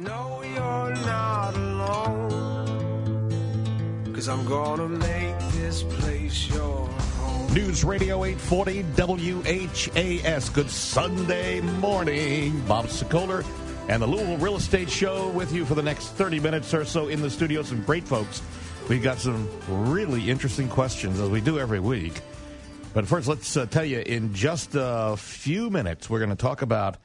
know you're not alone. Cause I'm gonna make this place your home. News Radio 840 WHAS. Good Sunday morning. Bob Sokoler and the Louisville Real Estate Show with you for the next 30 minutes or so in the studio. Some great folks. We've got some really interesting questions as we do every week. But first, let's uh, tell you in just a few minutes, we're going to talk about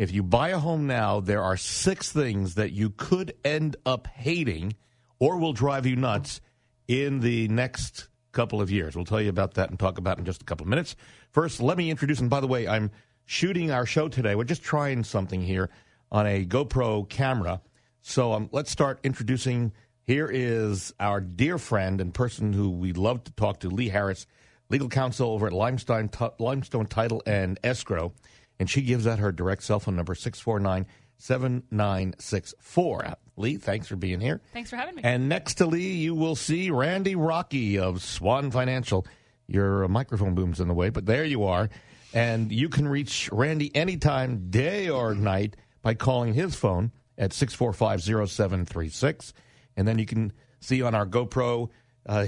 if you buy a home now, there are six things that you could end up hating or will drive you nuts in the next couple of years. We'll tell you about that and talk about it in just a couple of minutes. First, let me introduce, and by the way, I'm shooting our show today. We're just trying something here on a GoPro camera. So um, let's start introducing. Here is our dear friend and person who we love to talk to, Lee Harris, legal counsel over at Limestone, T- Limestone Title and Escrow. And she gives out her direct cell phone number, 649 7964. Lee, thanks for being here. Thanks for having me. And next to Lee, you will see Randy Rocky of Swan Financial. Your microphone boom's in the way, but there you are. And you can reach Randy anytime, day or night, by calling his phone at 6450736. And then you can see on our GoPro uh,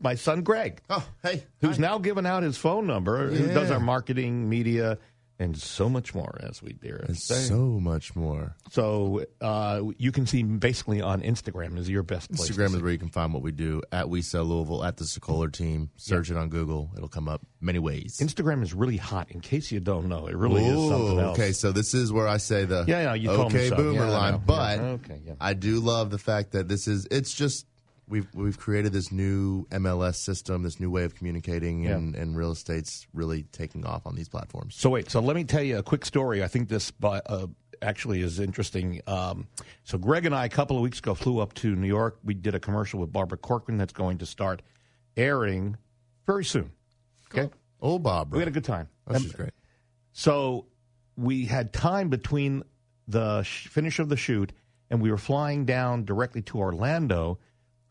my son Greg. Oh, hey. Who's Hi. now given out his phone number, who does our marketing, media, and so much more, as we dare And say. so much more. So uh, you can see basically on Instagram is your best place. Instagram is where you can find what we do at We Sell Louisville at the Sokoler team. Search it on Google; it'll come up many ways. Instagram is really hot. In case you don't know, it really is something else. Okay, so this is where I say the Yeah, yeah, you okay boomer Yeah, line, but okay. I do love the fact that this is it's just we've we've created this new MLS system, this new way of communicating, Yeah. and, and real estate's really taking off on these platforms. So wait, so let me tell you a quick story. I think this uh, actually is interesting. Um, so Greg and I a couple of weeks ago flew up to New York. We did a commercial with Barbara Corcoran that's going to start airing very soon. Okay, Oh, Bob, we had a good time. Oh, she's great. So we had time between the sh- finish of the shoot and we were flying down directly to Orlando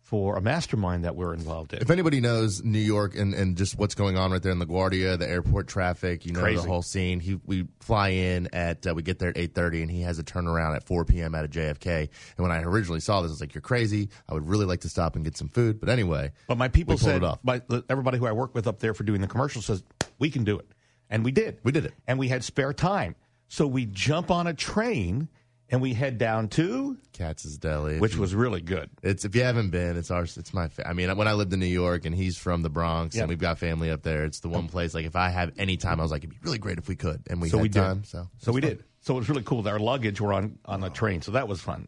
for a mastermind that we're involved in. If anybody knows New York and, and just what's going on right there in LaGuardia, the airport traffic, you know Crazy. the whole scene. He we fly in at uh, we get there at eight thirty, and he has a turnaround at four p.m. at a JFK. And when I originally saw this, I was like, "You're crazy! I would really like to stop and get some food." But anyway, But my people we said, it off. my, everybody who I work with up there for doing the commercial says, we can do it. And we did. We did it. And we had spare time. So we jump on a train and we head down to, Katz's Deli, which was really good. It's if you haven't been, it's ours. It's my. Fa- I mean, when I lived in New York and he's from the Bronx Yeah. and we've got family up there, it's the one place. Like if I have any time, I was like, it'd be really great if we could, and we so had we time. did. So so we did. So it was really cool. Our luggage were on on the train, so that was fun.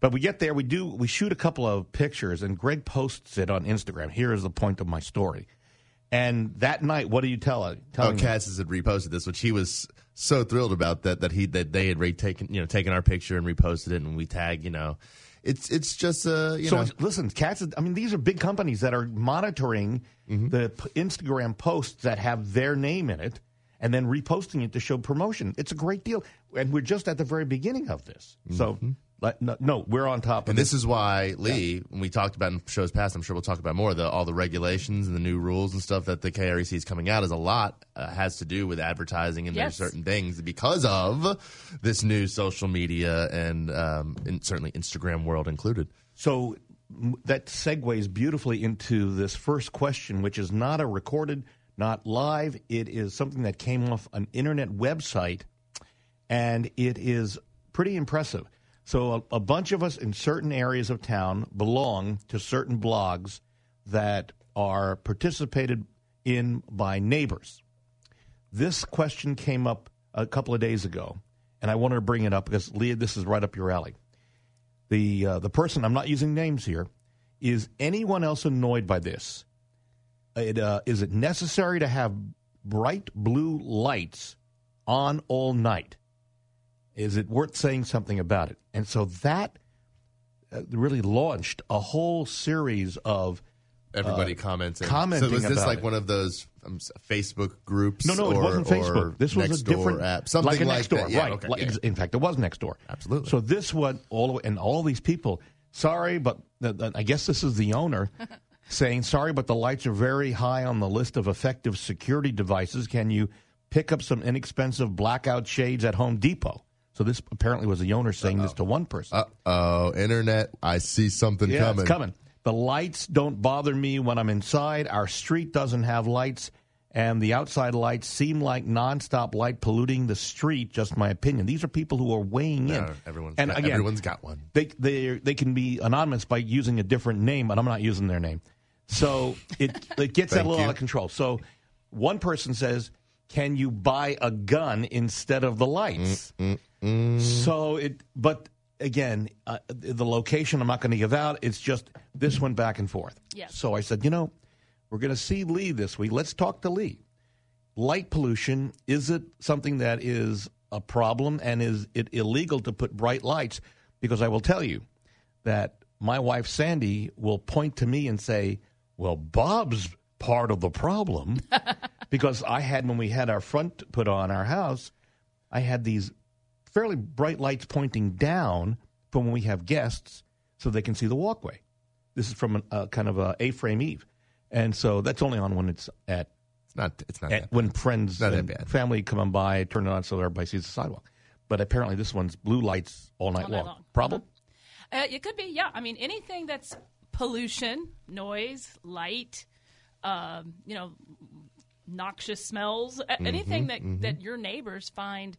But we get there, we do we shoot a couple of pictures, and Greg posts it on Instagram. Here is the point of my story. And that night, what do you tell? Tell Oh, him- Katz had reposted this, which he was so thrilled about that that he that they had re- taken you know taken our picture and reposted it, and we tag you know, it's it's just uh you so know listen, Katz. I mean, these are big companies that are monitoring Mm-hmm. the p- Instagram posts that have their name in it, and then reposting it to show promotion. It's a great deal, and we're just at the very beginning of this. So, like, no, no, we're on top of and this. this is why Lee, when we talked about in shows past, I'm sure we'll talk about more the all the regulations and the new rules and stuff that the KREC is coming out is a lot uh, has to do with advertising and Yes. there's certain things because of this new social media and um, and certainly Instagram world included. So m- that segues beautifully into this first question, which is not a recorded, not live. It is something that came off an internet website, and it is pretty impressive. So a, a bunch of us in certain areas of town belong to certain blogs that are participated in by neighbors. This question came up a couple of days ago, and I wanted to bring it up because Leah, this is right up your alley the uh, the person I'm not using names here is anyone else annoyed by this? It, uh, is it necessary to have bright blue lights on all night? Is it worth saying something about it? And so that uh, really launched a whole series of Everybody commenting. commenting So was this like it. one of those um, Facebook groups? no, no, it wasn't Facebook. This was a Nextdoor different app, something like a like Nextdoor, that. Yeah, right? okay, Like- yeah. In fact, it was Nextdoor. Absolutely. So this went all the way, and all these people. Sorry, but I guess this is the owner saying sorry, but the lights are very high on the list of effective security devices. Can you pick up some inexpensive blackout shades at Home Depot? So this apparently was the owner saying this to one person. Uh oh, internet! I see something yeah, coming. it's coming. The lights don't bother me when I'm inside. Our street doesn't have lights, and the outside lights seem like nonstop light polluting the street. Just my opinion. These are people who are weighing in. No, everyone's and got, again, everyone's got one. they they they can be anonymous by using a different name, but I'm not using their name. So it it gets that a little you. out of control. So one person says, "Can you buy a gun instead of the lights?" So it, but again, uh, the location I'm not going to give out. It's just this went back and forth. Yes. So I said, you know, we're going to see Lee this week. Let's talk to Lee. Light pollution is it something that is a problem and is it illegal to put bright lights? Because I will tell you that my wife Sandy will point to me and say, "Well, Bob's part of the problem." because I had when we had our front put on our house, I had these fairly bright lights pointing down from when we have guests so they can see the walkway. This is from a, a kind of a A-frame eave. And so that's only on when it's at, It's not. It's not. at that when friends Not that and bad. family come on by, turn it on so everybody sees the sidewalk. But apparently this one's blue lights all night All night long. long. Problem? Uh, it could be, yeah. I mean, anything that's pollution, noise, light, um, you know, noxious smells, a- anything that, that your neighbors find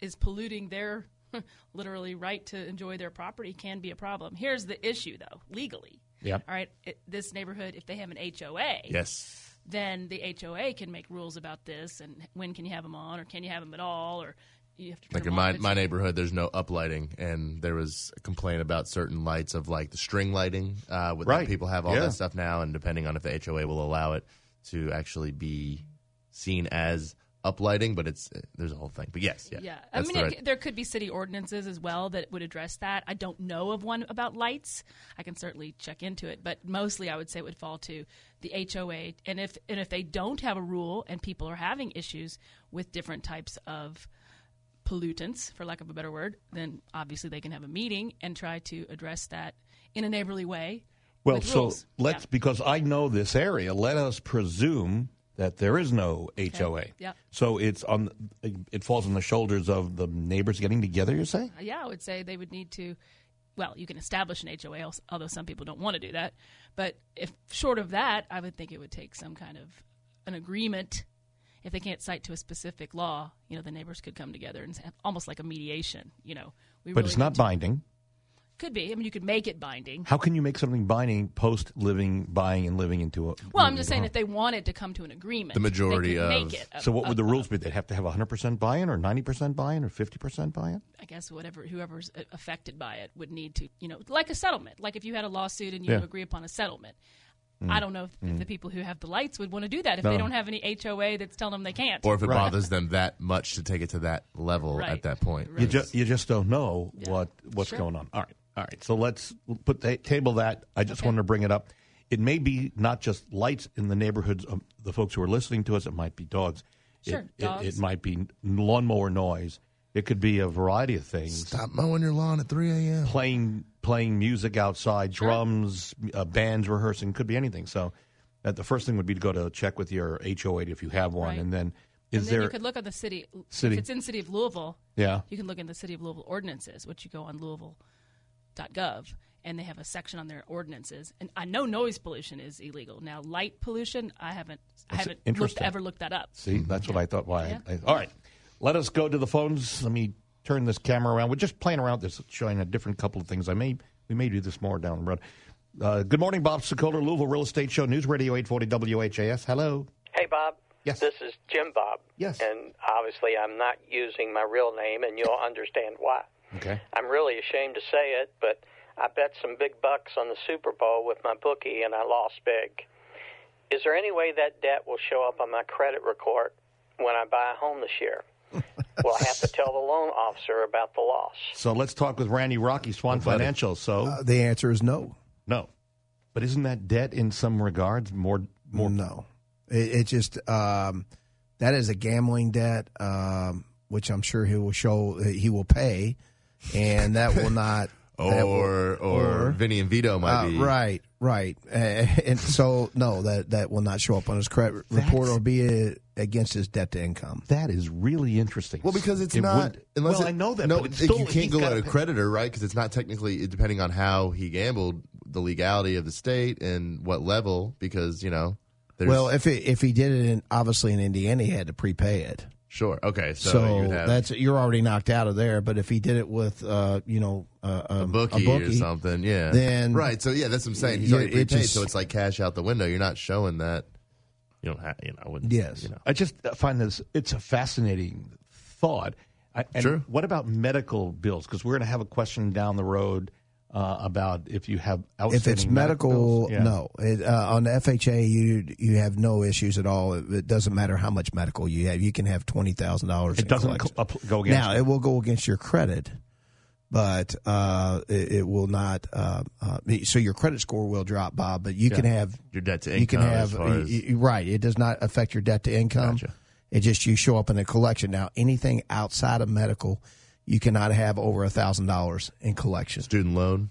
is polluting their literally right to enjoy their property can be a problem. Here's the issue, though, legally. Yep. All right, it, this neighborhood, if they have an HOA, Yes. then the HOA can make rules about this and when can you have them on or can you have them at all or you have to turn Like in my off. my neighborhood, there's no uplighting, and there was a complaint about certain lights of like the string lighting. Uh, with Right. people have all Yeah. that stuff now, and depending on if the HOA will allow it to actually be seen as uplighting, but it's there's a whole thing. But yes, yeah, Yeah, I mean, the right- c- there could be city ordinances as well that would address that. I don't know of one about lights. I can certainly check into it, but mostly I would say it would fall to the HOA. And if and if they don't have a rule and people are having issues with different types of pollutants, for lack of a better word, then obviously they can have a meeting and try to address that in a neighborly way. Well, so rules. let's Yeah. because I know this area. Let us presume that there is no HOA. Yep. So it's on. It falls on the shoulders of the neighbors getting together. You say? yeah, I would say they would need to. Well, you can establish an HOA, although some people don't want to do that. But if short of that, I would think it would take some kind of an agreement. If they can't cite to a specific law, you know, the neighbors could come together and have almost like a mediation. You know, we But really it's not binding. Could be. I mean, you could make it binding. How can you make something binding post living, buying, and living into a? Well, I'm just saying if they wanted to come to an agreement, The majority they could of- make it. a- So what would the a- rules be? They'd have to have 100% buy-in, or 90% buy-in, or 50% buy-in. I guess whatever whoever's affected by it would need to, you know, like a settlement. Like if you had a lawsuit and you Yeah. Mm. agree upon a settlement. I don't know if, if the people who have the lights would want to do that if No. they don't have any HOA that's telling them they can't. or if it Right. bothers them that much to take it to that level Right. at that point. Right. You just you just don't know Yeah. what what's Sure. going on. All right, all right. So let's put the, table that. I just Okay. wanted to bring it up. It may be not just lights in the neighborhoods of the folks who are listening to us. It might be dogs. Sure, It, dogs. It, it might be lawnmower noise. It could be a variety of things. Stop mowing your lawn at 3 a.m. Playing playing music outside, drums, uh, bands rehearsing. Could be anything. So. Uh, the first thing would be to go to check with your HOA if you have one, Right. and then is and then there you could look at the city. City. If it's in the city of Louisville, yeah you can look in the city of Louisville ordinances, which you go on louisville.gov, and they have a section on their ordinances. And I know noise pollution is illegal. Now, light pollution, I haven't, I haven't looked, ever looked that up. See, that's what I thought. Why? Yeah. I, all right, let us go to the phones. Let me turn this camera around. We're just playing around with this, showing a different couple of things. I may we may do this more down the road. Uh, good morning, Bob Sokoler, Louisville Real Estate Show, News Radio 840 WHAS. Hello. Hey, Bob. Yes. This is Jim Bob. Yes. And obviously, I'm not using my real name, and you'll understand why. Okay. I'm really ashamed to say it, but I bet some big bucks on the Super Bowl with my bookie, and I lost big. Is there any way that debt will show up on my credit report when I buy a home this year? will I have to tell the loan officer about the loss? So let's talk with Randy Rocky, Swan buddy. Financial. So Uh, the answer is no. no, but isn't that debt in some regards more more? No. It, it just um, that is a gambling debt, um, which I'm sure he will show he will pay, and that will not. that will- or, or Vinny and Vito might uh, be right, right, uh, and so no, that that will not show up on his credit report or be uh against his debt to income. That is really interesting. Well, because it's It not. would- unless well, it- I know that. No, but still, you can't go gotta at a creditor, right? Because it's not technically depending on how he gambled, the legality of the state and what level. Because you know, there's, Well, if it, if he did it in obviously in Indiana, he had to prepay it. Sure, okay, so, So, you have, that's you're already knocked out of there. But if he did it with, uh, you know, uh, um, a bookie, or something, yeah. then- right, so yeah, that's what I'm saying. He's Yeah, already it prepaid, just- so it's like cash out the window. You're not showing that. You don't have, you know. wouldn't- Yes. you know. I just find this it's a fascinating thought. I, and Sure. What about medical bills? Because we're going to have a question down the road uh, about if you have outstanding if it's medical, bills. Yeah. no. It, uh, on the FHA, you you have no issues at all. It, it doesn't matter how much medical you have. You can have twenty thousand dollars. It doesn't co- up- go against Now you. it will go against your credit, but uh, it, it will not. Uh, uh, so your credit score will drop, Bob. But you can have Your debt to You can income have as far as- y- y- right. It does not affect your debt to income. Gotcha. It just you show up in a collection. Now anything outside of medical, you cannot have over a thousand dollars in collection. student loan.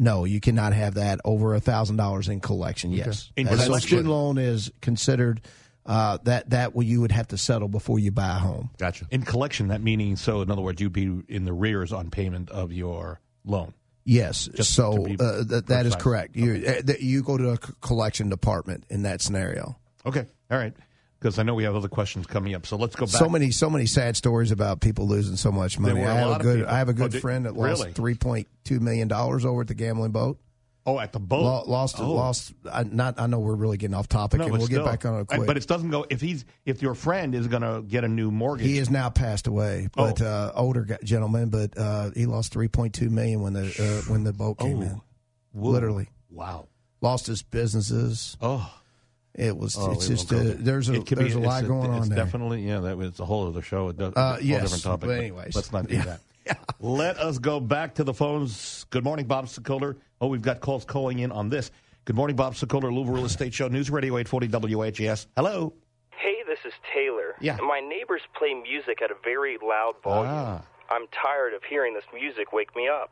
No, you cannot have that over a thousand dollars in collection. Yes, In Uh, so collection. student loan is considered uh, that that what you would have to settle before you buy a home. Gotcha. In collection, that meaning, so in other words, you'd be in the rears on payment of your loan. Yes, Just so uh, that, that is precise. correct. You uh, that you go to a c- collection department in that scenario. Okay, all right. Because I know we have other questions coming up, so let's go back. So many, so many sad stories about people losing so much money. I have a good. I have a Oh, good did- friend that really? lost three point two million dollars over at the gambling boat. Oh, at the boat. Lo- lost, Oh. lost. I, not. I know we're really getting off topic, No, and we'll still. get back on it quick. But it doesn't go if he's if your friend is going to get a new mortgage. He has now passed away, but Oh. uh, older gentleman. But uh, he lost three point two million when the uh, when the boat came in. Whoa. Literally Wow. lost his businesses. Oh, It was. Oh, it's it just. won't Uh, go there. there's a It could be- there's a lot going it's on there. Definitely, yeah. That was a whole other show. A do- Uh, whole yes, different topic. but anyways. let's not do Yeah. that. Let us go back to the phones. Good morning, Bob Sokoler. Oh, we've got calls calling in on this. Good morning, Bob Sokoler, Louisville Real Estate Show, News Radio 840 WHAS. Hello. Hey, this is Taylor. Yeah. My neighbors play music at a very loud volume. Ah. I'm tired of hearing this music wake me up.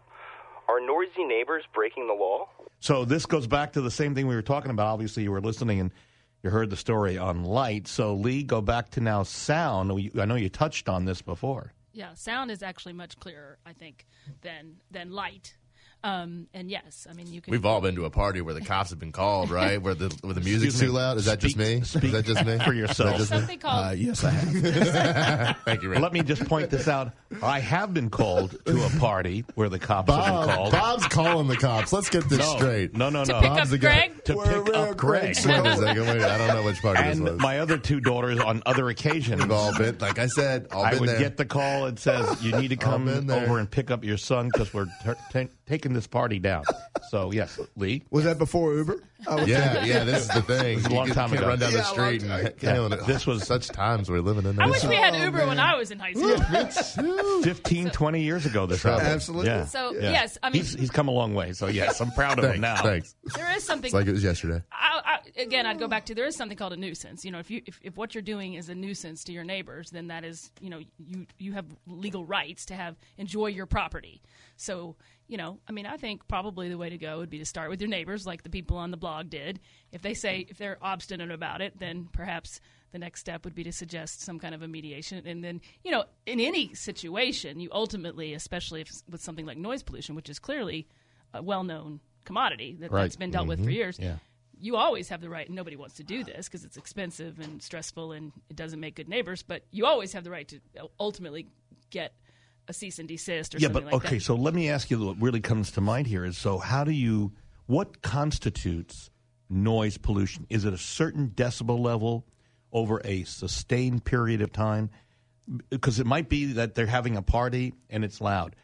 Are noisy neighbors breaking the law? So this goes back to the same thing we were talking about. Obviously, you were listening and you heard the story on light. So Lee, go back to now sound. I know you touched on this before. Yeah, sound is actually much clearer, I think, than than light. Um, and yes, I mean you can. We've all been to a party where the cops have been called, right? Where the where the music's too loud. Is that just me? speak Is that just me for Is yourself. that just me? something called Uh, yes, I have. Thank you, Rick. Let me just point this out. I have been called to a party where the cops have been called. Bob's calling the cops. Let's get this no, straight. No, no, no. to no. pick Bob's up the guy- Greg. to Where- pick up Greg. Wait a second. Wait, I don't know which party this And was. my other two daughters on other occasions. We've all been, like I said, all I been would there. get the call that says you need to come over and pick up your son because we're t- t- taking this party down. So yes, Lee. Was that before Uber? Was yeah, yeah, this is the thing. was a long you time can't ago. run down Yeah, the a street long and time. killing it. This was- such times we're living in. I wish now. we had Oh, Uber when. I was in high school. 15, 20 years ago this happened. Absolutely. Yeah. So Yeah. yes, I mean he's, he's come a long way. So yes, I'm proud of him Thanks, now. thanks. there is something. It's like it was yesterday. I, I, again, I'd go back to there is something called a nuisance. You know, if you if, if what you're doing is a nuisance to your neighbors, then that is you know you you have legal rights to have enjoy your property. So you know, I mean, I think probably the way to go would be to start with your neighbors, like the people on the blog did. If they say if they're obstinate about it, then perhaps the next step would be to suggest some kind of a mediation. And then you know, in any situation, you ultimately, especially if, with something like noise pollution, which is clearly a well-known commodity that, Right. that's been dealt with for mm-hmm. years Yeah. you always have the right, and nobody wants to do this because it's expensive and stressful and it doesn't make good neighbors, but you always have the right to uh, ultimately get a cease and desist or Yeah, something but like okay. that. So let me ask you what really comes to mind here is so how do you what constitutes noise pollution? Is it a certain decibel level over a sustained period of time? Because it might be that they're having a party and it's loud,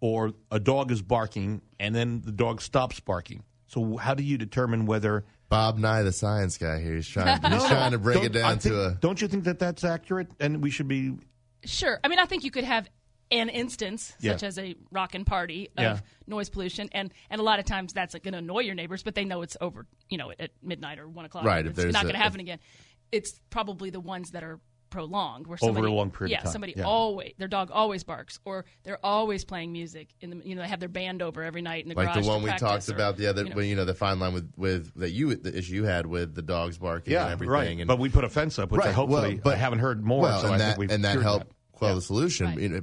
or a dog is barking and then the dog stops barking. So how do you determine whether Bob Nye, the science guy here, he's trying. He's trying to break it Don't- I down think- to a. Don't you think that that's accurate? And we should be Sure. I mean, I think you could have an instance, Yeah. such as a rockin' party of Yeah. noise pollution, and, and a lot of times that's going to annoy your neighbors, but they know it's over, you know, at midnight or one o'clock. Right, if It's there's not going to happen again. It's probably the ones that are prolonged, where Over a somebody, long period yeah, of time, somebody yeah. always their dog always barks, or they're always playing music. In the you know they have their band over every night in the Like garage. the one we talked or, about the other, you know. well, you know, the fine line with with that you the issue you had with the dogs barking Yeah, and everything. right. And, but we put a fence up, which I hopefully well, but- I haven't heard more. well, so and I that think we've and that cured helped quell Yeah. the solution, Right. you know,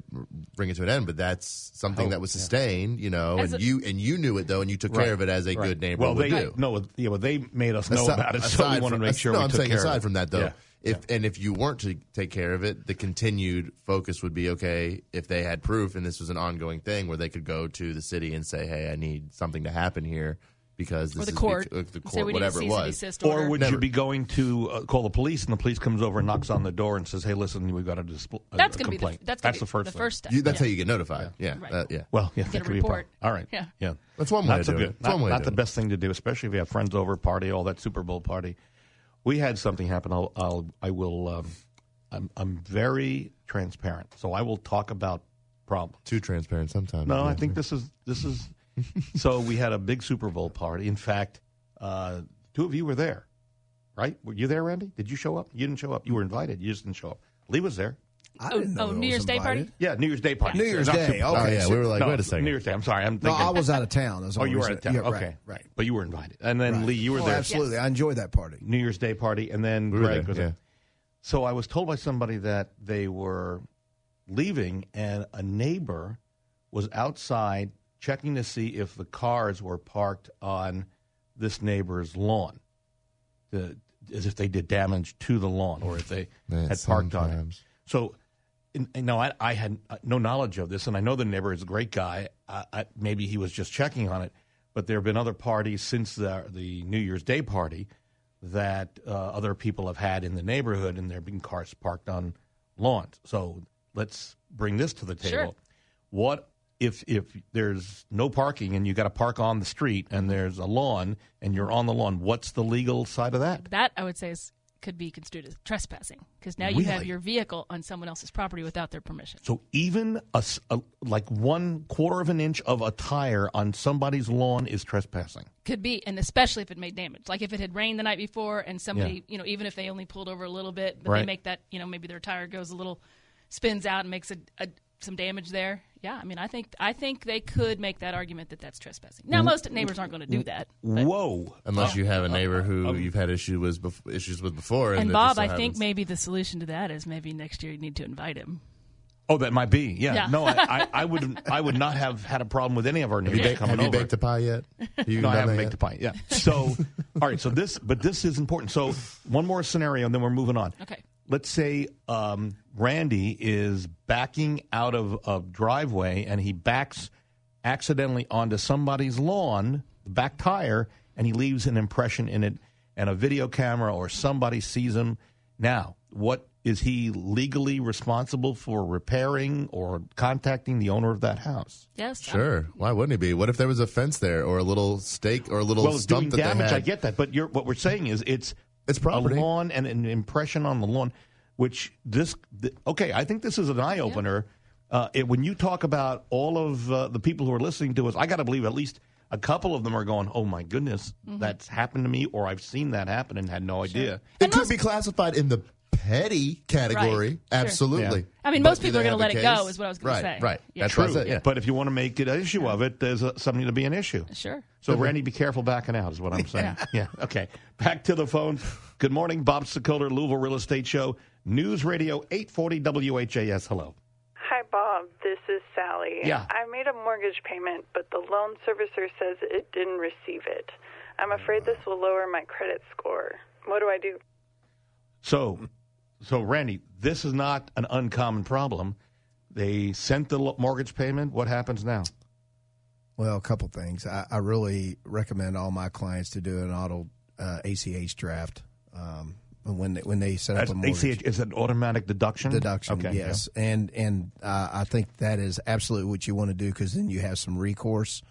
bring it to an end. But that's something Hope, that was yeah. sustained, you know, As and a- you and you knew it though, and you took Right. care of it as a Right. good neighbor Well, would they do. no, yeah, well, they made us know Aside- about it, so we aside wanted to make sure No, we I'm took saying care aside from that though, Yeah. if and if you weren't to take care of it, the continued focus would be okay if they had proof and this was an ongoing thing where they could go to the city and say, "Hey, I need something to happen here because this or the is court, bec- uh, the court, whatever it a cease and was." Or would Never. you be going to uh, call the police, and the police comes over and knocks on the door and says, "Hey, listen, we've got a, displ- a, that's a going to be the, complaint." that's, gonna be the first the thing. first step. You, that's yeah. how you get notified. Yeah, Right. uh, yeah. Well, yeah, Get that a could be a report. All right. Yeah. yeah. That's one way Not to so do good. it. That's Not, one way not the it. best thing to do, especially if you have friends over, party, all that Super Bowl party. We had something happen. I'll, I'll I will. Um, I'm, I'm very transparent, so I will talk about problems. Too transparent sometimes. No. I think this is this is. so we had a big Super Bowl party. In fact, uh, two of you were there, right? Were you there, Randy? Did you show up? You didn't show up. You were invited. You just didn't show up. Lee was there. I Oh, didn't know oh, New Year's Day party? Yeah, New Year's Day party. New Year's Not Day, Super okay. Oh yeah, we were like, No, wait a second. New Year's Day. I'm sorry. I'm No. I was out of town. That's oh, you were said. out of town. Yeah, okay, right, right. But you were invited, and then right. Lee, you were Oh, there. Absolutely, Yes. I enjoyed that party. New Year's Day party, and then We Greg there, was yeah. there. So I was told by somebody that they were leaving, and a neighbor was outside checking to see if the cars were parked on this neighbor's lawn, the, as if they did damage to the lawn or if they Yeah, had parked on it. So, and, and no, I, I had uh, no knowledge of this, and I know the neighbor is a great guy. I, I, maybe he was just checking on it, but there have been other parties since the, the New Year's Day party that uh, other people have had in the neighborhood, and there have been cars parked on lawns. So let's bring this to the table. Sure. What if if there's no parking and you got to park on the street and there's a lawn and you're on the lawn? What's the legal side of that? That I would say is could be construed as trespassing because now you have your vehicle on someone else's property without their permission. So even a, a- like one quarter of an inch of a tire on somebody's lawn is trespassing. Could be, and especially if it made damage. Like if it had rained the night before and somebody, Yeah. you know, even if they only pulled over a little bit, but Right. they make that, you know, maybe their tire goes a little, spins out and makes a, a some damage there. Yeah, I mean, I think I think they could make that argument that that's trespassing. Now, mm-hmm. most neighbors aren't going to do mm-hmm. that. but- Whoa! Unless you have a neighbor who um, you've had issue with bef- issues with before, and, and Bob, just so I think maybe the solution to that is maybe next year you need to invite him. Oh, that might be. Yeah. Yeah. No, I, I, I would. I would not have had a problem with any of our Have you, neighbors coming have you over. baked a pie yet? You no, I haven't baked yet? the pie. Yeah. So, all right. So this, but this is important. So one more scenario, and then we're moving on. Okay. Let's say um, Randy is backing out of a driveway, and he backs accidentally onto somebody's lawn, the back tire, and he leaves an impression in it, and a video camera or somebody sees him. Now, what is he legally responsible for repairing or contacting the owner of that house? Yes. Sure. Why wouldn't he be? What if there was a fence there, or a little stake, or a little well, doing that damage, they had? I get that, but you're, what we're saying is it's It's property. a lawn and an impression on the lawn, which this th- okay. I think this is an eye opener. Uh, when you talk about all of uh, the people who are listening to us, I got to believe at least a couple of them are going, "Oh my goodness, Mm-hmm. that's happened to me," or I've seen that happen and had no idea. It And could most- be classified in the petty category. Right. Sure. Absolutely. Yeah. I mean, most people are gonna let it go, is what I was gonna say. Right. Yeah. That's True, what yeah. but if you want to make it an issue of it, there's a, something to be an issue. Sure. So, Randy, be careful backing out, is what I'm saying. yeah. Okay. Back to the phone. Good morning, Bob Sokoler, Louisville Real Estate Show, News Radio 840 WHAS. Hello. Hi, Bob. This is Sally. Yeah. I made a mortgage payment, but the loan servicer says it didn't receive it. I'm afraid this will lower my credit score. What do I do? So, so Randy, this is not an uncommon problem. They sent the mortgage payment. What happens now? Well, a couple things. I, I really recommend all my clients to do an auto uh, ACH draft um, when they, when they set up a mortgage ACH is an automatic deduction. deduction. Okay. yes, and and uh, I think that is absolutely what you want to do because then you have some recourse.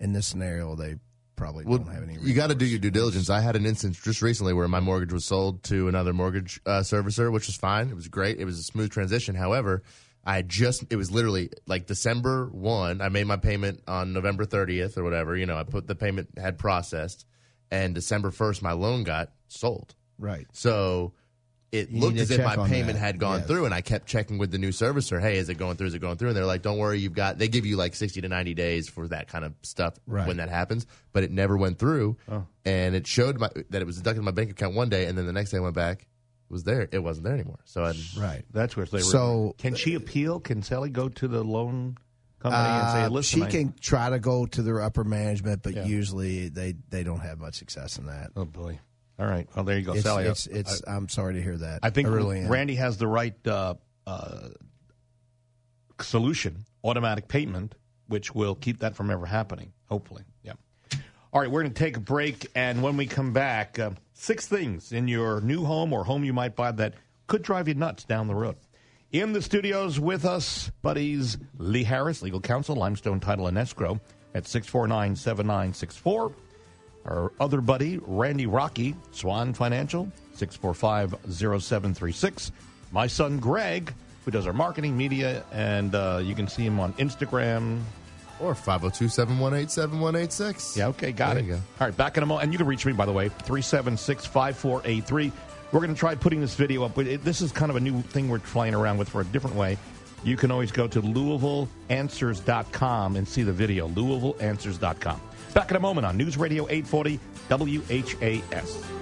In this scenario, they probably Well, don't have any. you got to do your due diligence. I had an instance just recently where my mortgage was sold to another mortgage uh, servicer, which was fine. It was great. It was a smooth transition. However, I just it was literally like December one. I made my payment on November thirtieth or whatever. You know, I put the payment had processed, and December first, my loan got sold. right. So it You looked as if my payment that. had gone Yes. through, and I kept checking with the new servicer. Hey, is it going through? Is it going through? And they're like, don't worry, you've got. They give you like sixty to ninety days for that kind of stuff Right. when that happens, but it never went through, Oh. and it showed my, that it was deducted from my bank account one day, and then the next day I went back, it was there. It wasn't there anymore. So I, Right. That's where they were. So- can she appeal? Can Sally go to the loan company and say, Uh, "Listen, she I- can try to go to their upper management, but Yeah. usually they, they don't have much success in that. Oh boy! All right. Well, there you go, It's, Sally. it's, it's, I'm sorry to hear that. I think really am. Randy has the right uh, uh, solution: automatic payment, which will keep that from ever happening. Hopefully, yeah. All right, we're going to take a break, and when we come back, uh, six things in your new home or home you might buy that could drive you nuts down the road. In the studios with us, buddies Lee Harris, legal counsel, Limestone Title and Escrow, at 649 7964. Our other buddy, Randy Rocky, Swan Financial, 645 0736. My son, Greg, who does our marketing, media, and uh, you can see him on Instagram. or 502-718-7186. Yeah, okay, got There it. go. All right, back in a moment. And you can reach me, by the way, 376 5483. We're going to try putting this video up. It- This is kind of a new thing we're playing around with for a different way. You can always go to LouisvilleAnswers.com and see the video. LouisvilleAnswers.com. Back in a moment on News Radio 840 WHAS.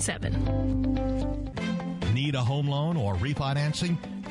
2277. Need a home loan or refinancing?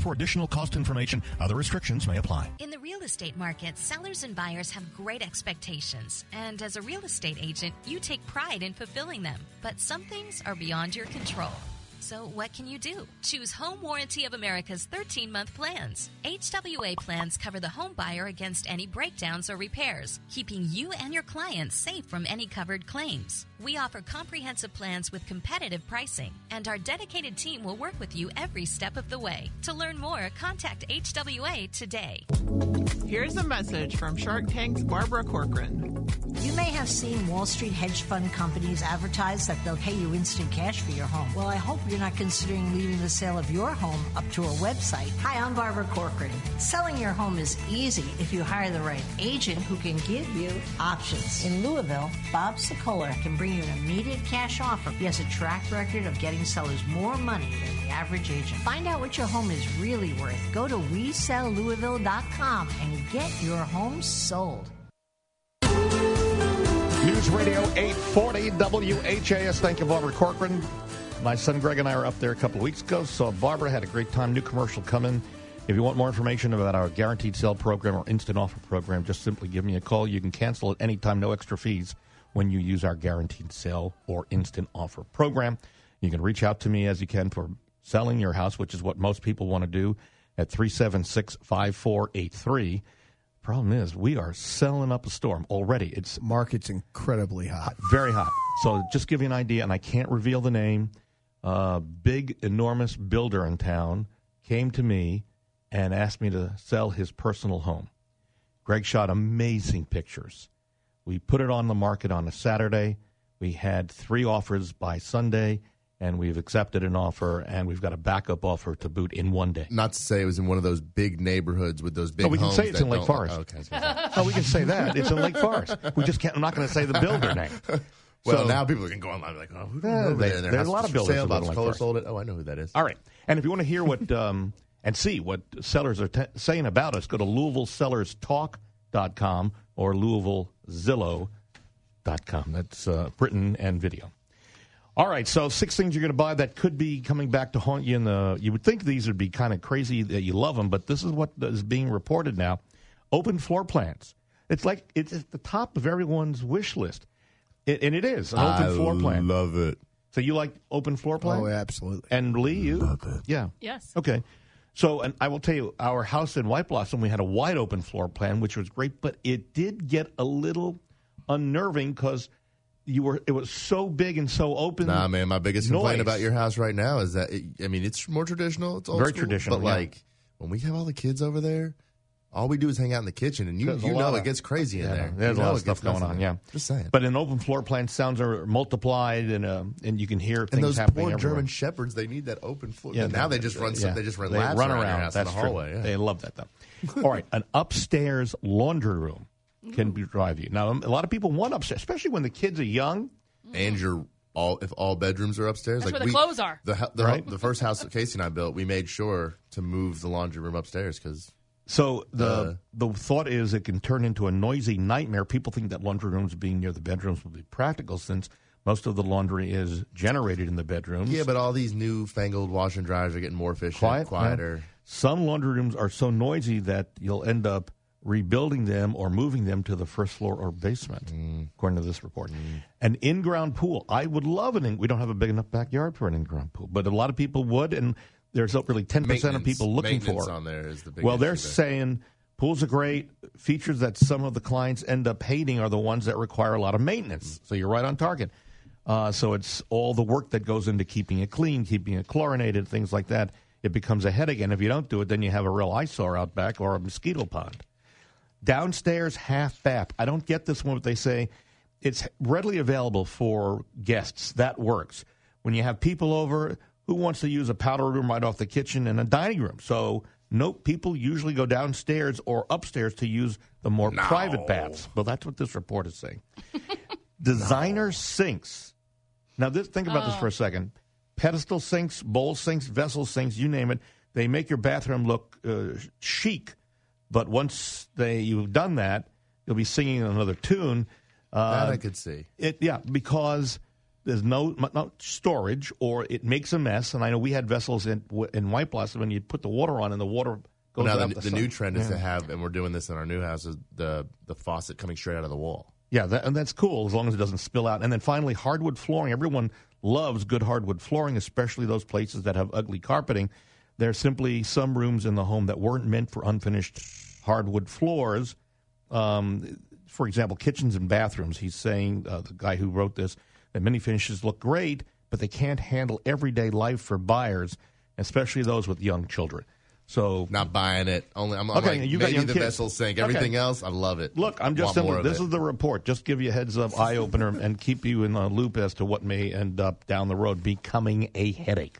for additional cost information. Other restrictions may apply. In the real estate market, sellers and buyers have great expectations, and as a real estate agent, you take pride in fulfilling them. But some things are beyond your control. So, what can you do? Choose Home Warranty of America's 13 month plans. HWA plans cover the home buyer against any breakdowns or repairs, keeping you and your clients safe from any covered claims. We offer comprehensive plans with competitive pricing, and our dedicated team will work with you every step of the way. To learn more, contact HWA today. Here's a message from Shark Tank's Barbara Corcoran. You may have seen Wall Street hedge fund companies advertise that they'll pay you instant cash for your home. Well, I hope you're not considering leaving the sale of your home up to a website. Hi, I'm Barbara Corcoran. Selling your home is easy if you hire the right agent who can give you options. In Louisville, Bob Sokoler can bring you an immediate cash offer. He has a track record of getting sellers more money than the average agent. Find out what your home is really worth. Go to WeSellLouisville.com and get your home sold. News Radio 840 WHAS. Thank you, Barbara Corcoran. My son Greg and I were up there a couple of weeks ago, so Barbara had a great time. New commercial coming. If you want more information about our guaranteed sale program or instant offer program, just simply give me a call. You can cancel at any time, no extra fees, when you use our guaranteed sale or instant offer program. You can reach out to me as you can for selling your house, which is what most people want to do, at 376 5483. Problem is, we are selling up a storm already. It's market's incredibly hot, very hot. So just give you an idea, and I can't reveal the name. Uh, big, enormous builder in town came to me and asked me to sell his personal home. Greg shot amazing pictures. We put it on the market on a Saturday. We had three offers by Sunday, and we've accepted an offer, and we've got a backup offer to boot in one day. Not to say it was in one of those big neighborhoods with those big Oh, we can say it's that in Lake Forest. Oh, okay. I was gonna say. Oh, we can say that. It's in Lake Forest. We just can't. I'm not going to say the builder name. Well, So- now people can go online like, oh, who Yeah, they- there? There's a lot of builders sale, live Lake Color sold it. Oh, I know who that is. All right. And if you want to hear what um, and see what sellers are t- saying about us, go to LouisvilleAnswers.com or LouisvilleZillow.com. That's uh, Britain and video. All right, so six things you're going to buy that could be coming back to haunt you in the. You would think these would be kind of crazy that you love them, but this is what is being reported now. Open floor plans. It's like it's at the top of everyone's wish list, it, and it is an open I floor plan. love it. So you like open floor plan? Oh, absolutely. And Lee, you? Yeah. Yes. Okay. So, and I will tell you, our house in White Blossom, we had a wide open floor plan, which was great, but it did get a little unnerving because you were it was so big and so open. Nah, man, my biggest complaint about your house right now is that it, I mean it's more traditional. It's old Very school, traditional, but yeah. like when we have all the kids over there, all we do is hang out in the kitchen, and you There's you know of- it gets crazy in Yeah, there. There's You a lot of stuff going on. Yeah, just saying. But in open floor plan, sounds are multiplied, and uh, and you can hear and those happening poor everywhere. German shepherds, they need that open floor. Yeah, now they just run. yeah. They just run They laps run around, around. your house That's in the true. hallway. Yeah. They love that though. All right, an upstairs laundry room can be drive you. Now, a lot of people want upstairs, especially when the kids are young. and you're all if all bedrooms are upstairs. That's like where the we, clothes are. The, hu- the, Right. the first house that Casey and I built, we made sure to move the laundry room upstairs because So the Uh, the thought is it can turn into a noisy nightmare. People think that laundry rooms being near the bedrooms will be practical since most of the laundry is generated in the bedrooms. yeah, but all these new fangled wash and dryers are getting more efficient, Quiet, quieter. yeah. Some laundry rooms are so noisy that you'll end up rebuilding them or moving them to the first floor or basement, Mm. according to this report. An in-ground pool. I would love an. In, we don't have a big enough backyard for an in-ground pool, but a lot of people would, and there's really ten percent of people looking for. on there is the big well, they're there. saying pools are great. Features that some of the clients end up hating are the ones that require a lot of maintenance. So you're right on target. Uh, so it's all the work that goes into keeping it clean, keeping it chlorinated, things like that. It becomes a headache, and if you don't do it, then you have a real eyesore out back or a mosquito pond. Downstairs half bath. I don't get this one, but they say it's readily available for guests. That works. When you have people over, who wants to use a powder room right off the kitchen and a dining room? So, nope, people usually go downstairs or upstairs to use the more private baths. Well, that's what this report is saying. Designer sinks. Now, this, think about this for a second. Pedestal sinks, bowl sinks, vessel sinks, you name it. They make your bathroom look uh, chic, but once they you've done that, you'll be singing another tune. Uh, that I could see. it yeah because there's no no storage or it makes a mess. And I know we had vessels in in White Blossom, and you put the water on, and the water goes Well, now the, the, the new trend is Yeah. to have, and we're doing this in our new house, is the the faucet coming straight out of the wall. Yeah, that, and that's cool as long as it doesn't spill out. And then finally, hardwood flooring. Everyone loves good hardwood flooring, especially those places that have ugly carpeting. There's simply some rooms in the home that weren't meant for unfinished hardwood floors. Um, for example, kitchens and bathrooms. He's saying, uh, the guy who wrote this, that many finishes look great, but they can't handle everyday life for buyers, especially those with young children. So Not buying it. Only I'm, I'm Okay, like you got maybe the kids. vessel sink. Okay. Everything else, I love it. Look, I'm just simply, this it. is the report. Just give you a heads up, eye opener, and keep you in the loop as to what may end up down the road becoming a headache.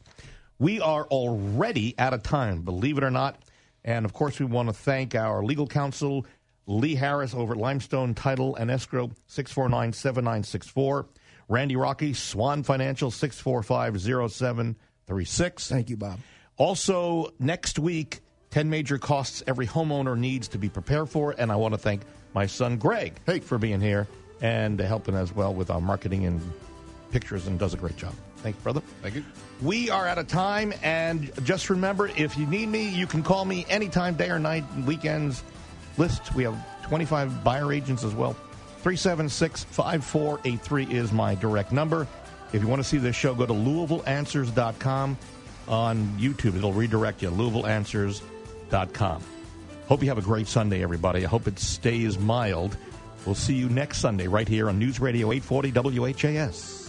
We are already out of time, believe it or not. And of course, we want to thank our legal counsel, Lee Harris, over at Limestone Title and Escrow, 649 7964. Randy Rocky, Swan Financial, 645 0736. Thank you, Bob. Also, next week, 10 major costs every homeowner needs to be prepared for. And I want to thank my son, Greg, hey. for being here and helping as well with our marketing and pictures and does a great job. Thank you, brother. Thank you. We are out of time. And just remember if you need me, you can call me anytime, day or night, weekends. List. We have 25 buyer agents as well. 376 5483 is my direct number. If you want to see this show, go to LouisvilleAnswers.com on YouTube. It'll redirect you. LouisvilleAnswers.com. Hope you have a great Sunday, everybody. I hope it stays mild. We'll see you next Sunday right here on News Radio 840 WHAS.